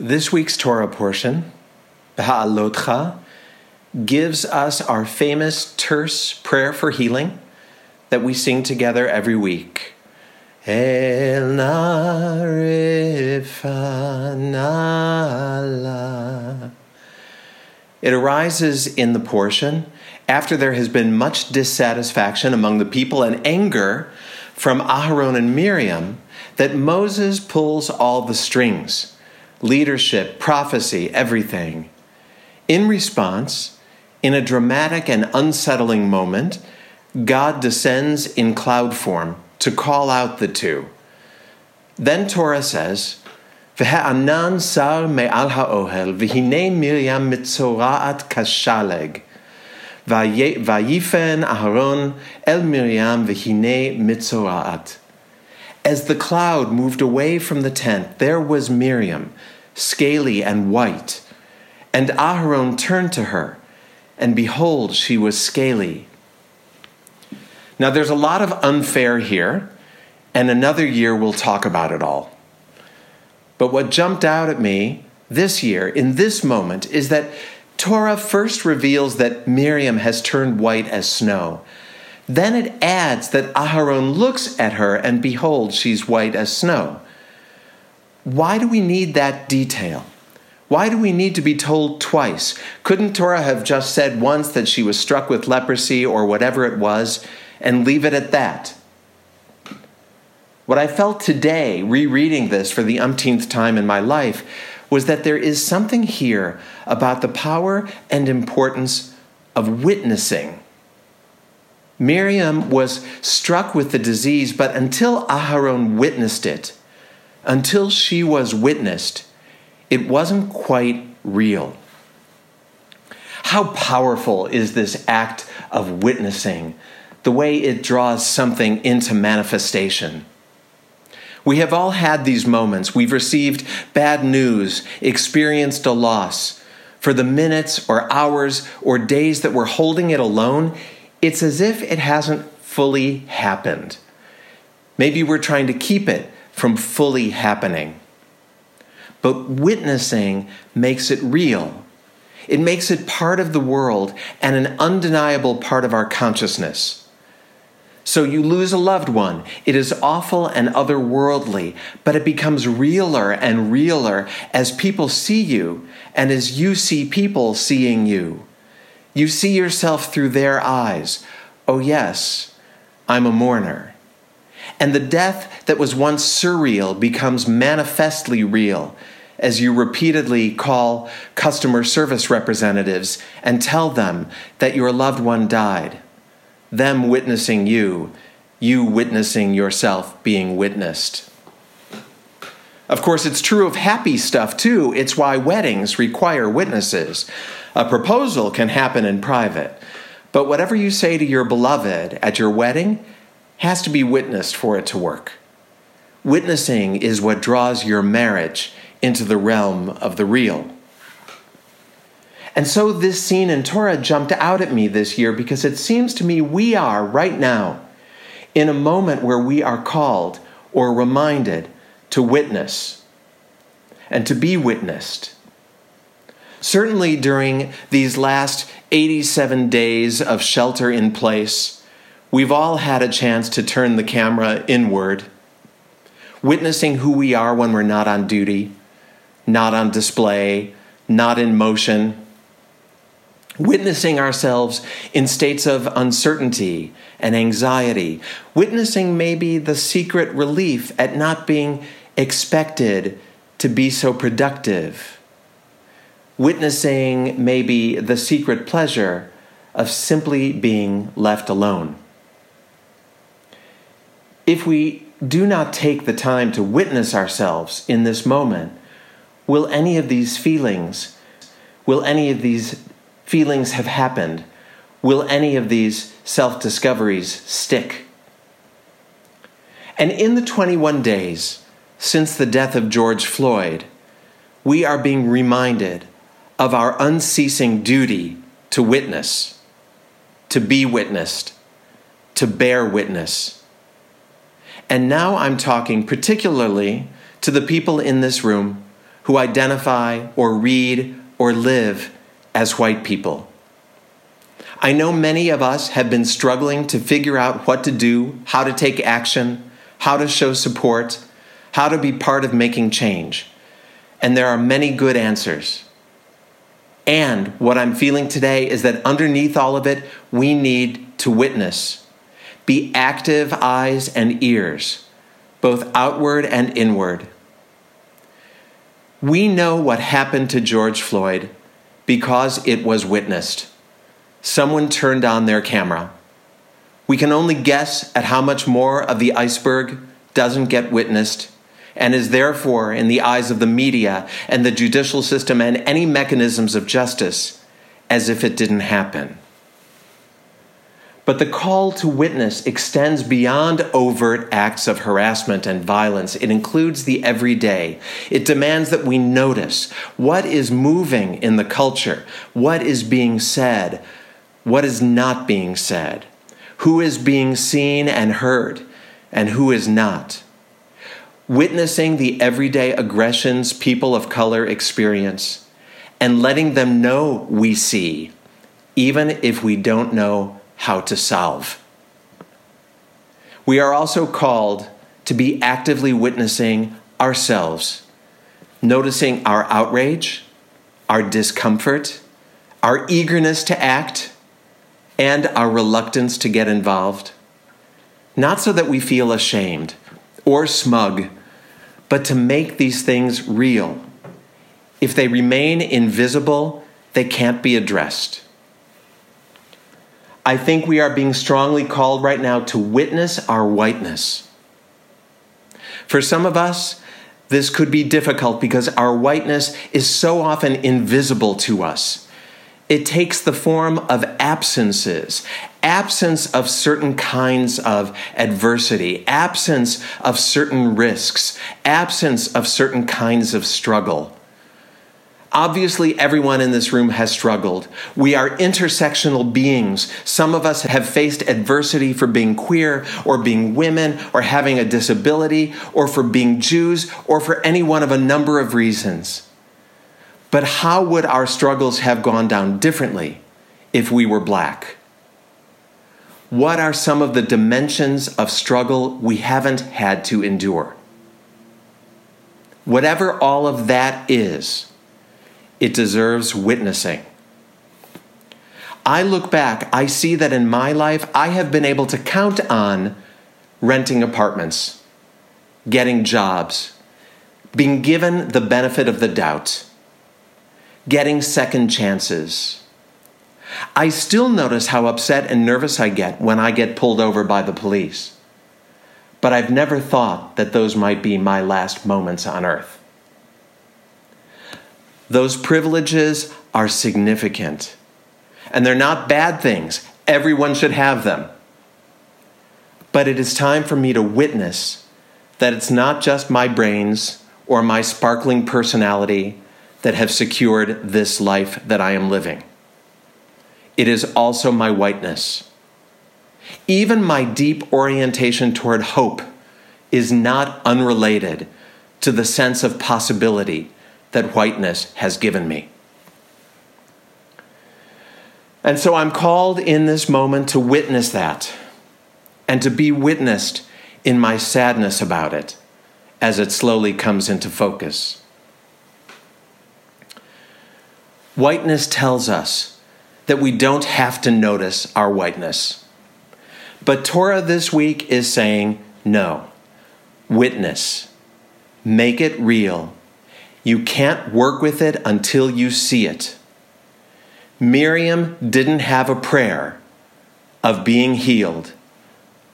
This week's Torah portion, Ha'alotcha, gives us our famous terse prayer for healing that we sing together every week. El Nala. It arises in the portion after there has been much dissatisfaction among the people and anger from Aharon and Miriam that Moses pulls all the strings leadership, prophecy, everything. In response, in a dramatic and unsettling moment, God descends in cloud form to call out the two. Then Torah says, "VehaAnan sar me'al ha'ohel, v'hinei Miriam mitzora'at kashaleg, v'yifen Aharon el Miriam v'hinei mitzora'at. As the cloud moved away from the tent, there was Miriam, scaly and white. And Aharon turned to her, and behold, she was scaly. Now, there's a lot of unfair here, and another year we'll talk about it all. But what jumped out at me this year, in this moment, is that Torah first reveals that Miriam has turned white as snow. Then it adds that Aharon looks at her and behold, she's white as snow. Why do we need that detail? Why do we need to be told twice? Couldn't Torah have just said once that she was struck with leprosy or whatever it was and leave it at that? What I felt today, rereading this for the umpteenth time in my life, was that there is something here about the power and importance of witnessing Miriam was struck with the disease, but until Aharon witnessed it, until she was witnessed, it wasn't quite real. How powerful is this act of witnessing, the way it draws something into manifestation? We have all had these moments. We've received bad news, experienced a loss. For the minutes or hours or days that we're holding it alone, it's as if it hasn't fully happened. Maybe we're trying to keep it from fully happening. But witnessing makes it real. It makes it part of the world and an undeniable part of our consciousness. So you lose a loved one. It is awful and otherworldly, but it becomes realer and realer as people see you and as you see people seeing you. You see yourself through their eyes. Oh, yes, I'm a mourner. And the death that was once surreal becomes manifestly real as you repeatedly call customer service representatives and tell them that your loved one died, them witnessing you, you witnessing yourself being witnessed. Of course, it's true of happy stuff too. It's why weddings require witnesses. A proposal can happen in private, but whatever you say to your beloved at your wedding has to be witnessed for it to work. Witnessing is what draws your marriage into the realm of the real. And so this scene in Torah jumped out at me this year because it seems to me we are right now in a moment where we are called or reminded to witness and to be witnessed. Certainly during these last 87 days of shelter in place, we've all had a chance to turn the camera inward, witnessing who we are when we're not on duty, not on display, not in motion, witnessing ourselves in states of uncertainty and anxiety, witnessing maybe the secret relief at not being expected to be so productive witnessing maybe the secret pleasure of simply being left alone. If we do not take the time to witness ourselves in this moment, will any of these feelings, will any of these feelings have happened? Will any of these self discoveries stick? And in the 21 days since the death of George Floyd, we are being reminded of our unceasing duty to witness, to be witnessed, to bear witness. And now I'm talking particularly to the people in this room who identify or read or live as white people. I know many of us have been struggling to figure out what to do, how to take action, how to show support, how to be part of making change. And there are many good answers. And what I'm feeling today is that underneath all of it, we need to witness. Be active eyes and ears, both outward and inward. We know what happened to George Floyd because it was witnessed. Someone turned on their camera. We can only guess at how much more of the iceberg doesn't get witnessed and is therefore, in the eyes of the media and the judicial system and any mechanisms of justice, as if it didn't happen. But the call to witness extends beyond overt acts of harassment and violence. It includes the everyday. It demands that we notice what is moving in the culture, what is being said, what is not being said, who is being seen and heard, and who is not. Witnessing the everyday aggressions people of color experience and letting them know we see, even if we don't know how to solve. We are also called to be actively witnessing ourselves, noticing our outrage, our discomfort, our eagerness to act, and our reluctance to get involved. Not so that we feel ashamed or smug, but to make these things real. If they remain invisible, they can't be addressed. I think we are being strongly called right now to witness our whiteness. For some of us, this could be difficult because our whiteness is so often invisible to us. It takes the form of absences, absence of certain kinds of adversity, absence of certain risks, absence of certain kinds of struggle. Obviously, everyone in this room has struggled. We are intersectional beings. Some of us have faced adversity for being queer, or being women, or having a disability, or for being Jews, or for any one of a number of reasons. But how would our struggles have gone down differently if we were black? What are some of the dimensions of struggle we haven't had to endure? Whatever all of that is, it deserves witnessing. I look back, I see that in my life, I have been able to count on renting apartments, getting jobs, being given the benefit of the doubt, getting second chances. I still notice how upset and nervous I get when I get pulled over by the police. But I've never thought that those might be my last moments on earth. Those privileges are significant. And they're not bad things. Everyone should have them. But it is time for me to witness that it's not just my brains or my sparkling personality that have secured this life that I am living. It is also my whiteness. Even my deep orientation toward hope is not unrelated to the sense of possibility that whiteness has given me. And so I'm called in this moment to witness that and to be witnessed in my sadness about it as it slowly comes into focus. Whiteness tells us that we don't have to notice our whiteness. But Torah this week is saying no, witness, make it real you can't work with it until you see it. Miriam didn't have a prayer of being healed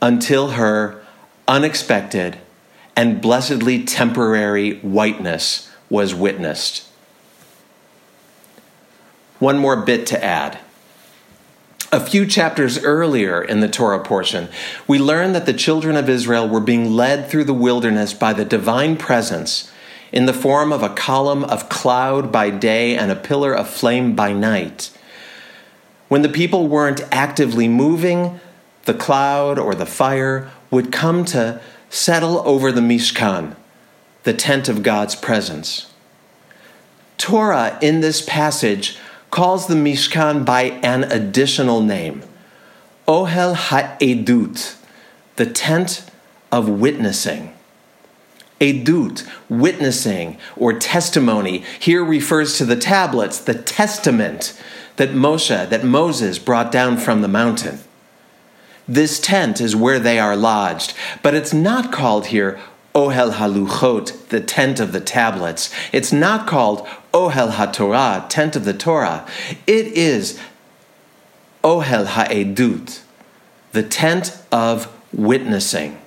until her unexpected and blessedly temporary whiteness was witnessed. One more bit to add. A few chapters earlier in the Torah portion, we learn that the children of Israel were being led through the wilderness by the divine presence in the form of a column of cloud by day and a pillar of flame by night. When the people weren't actively moving, the cloud or the fire would come to settle over the Mishkan, the tent of God's presence. Torah in this passage calls the Mishkan by an additional name Ohel Ha'edut, the tent of witnessing. Edut, witnessing or testimony, here refers to the tablets, the testament that Moshe, that Moses brought down from the mountain. This tent is where they are lodged, but it's not called here Ohel Haluchot, the tent of the tablets. It's not called Ohel HaTorah, tent of the Torah. It is Ohel Ha'edut, the tent of witnessing.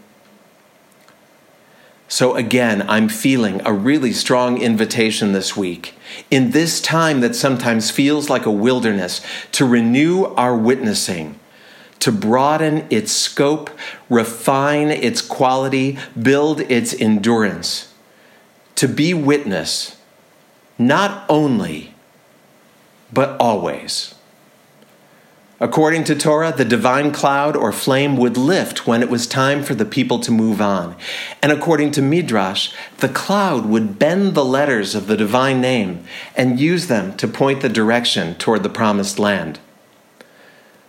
So, again, I'm feeling a really strong invitation this week, in this time that sometimes feels like a wilderness, to renew our witnessing, to broaden its scope, refine its quality, build its endurance, to be witness, not only, but always. According to Torah, the divine cloud or flame would lift when it was time for the people to move on. And according to Midrash, the cloud would bend the letters of the divine name and use them to point the direction toward the promised land.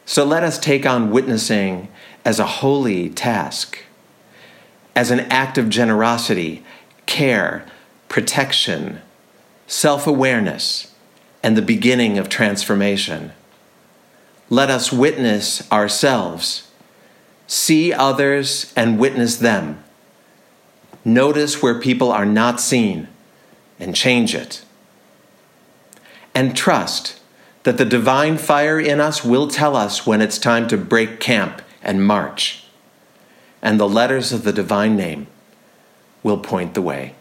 So let us take on witnessing as a holy task, as an act of generosity, care, protection, self awareness, and the beginning of transformation let us witness ourselves, see others and witness them. Notice where people are not seen and change it. And trust that the divine fire in us will tell us when it's time to break camp and march. And the letters of the divine name will point the way.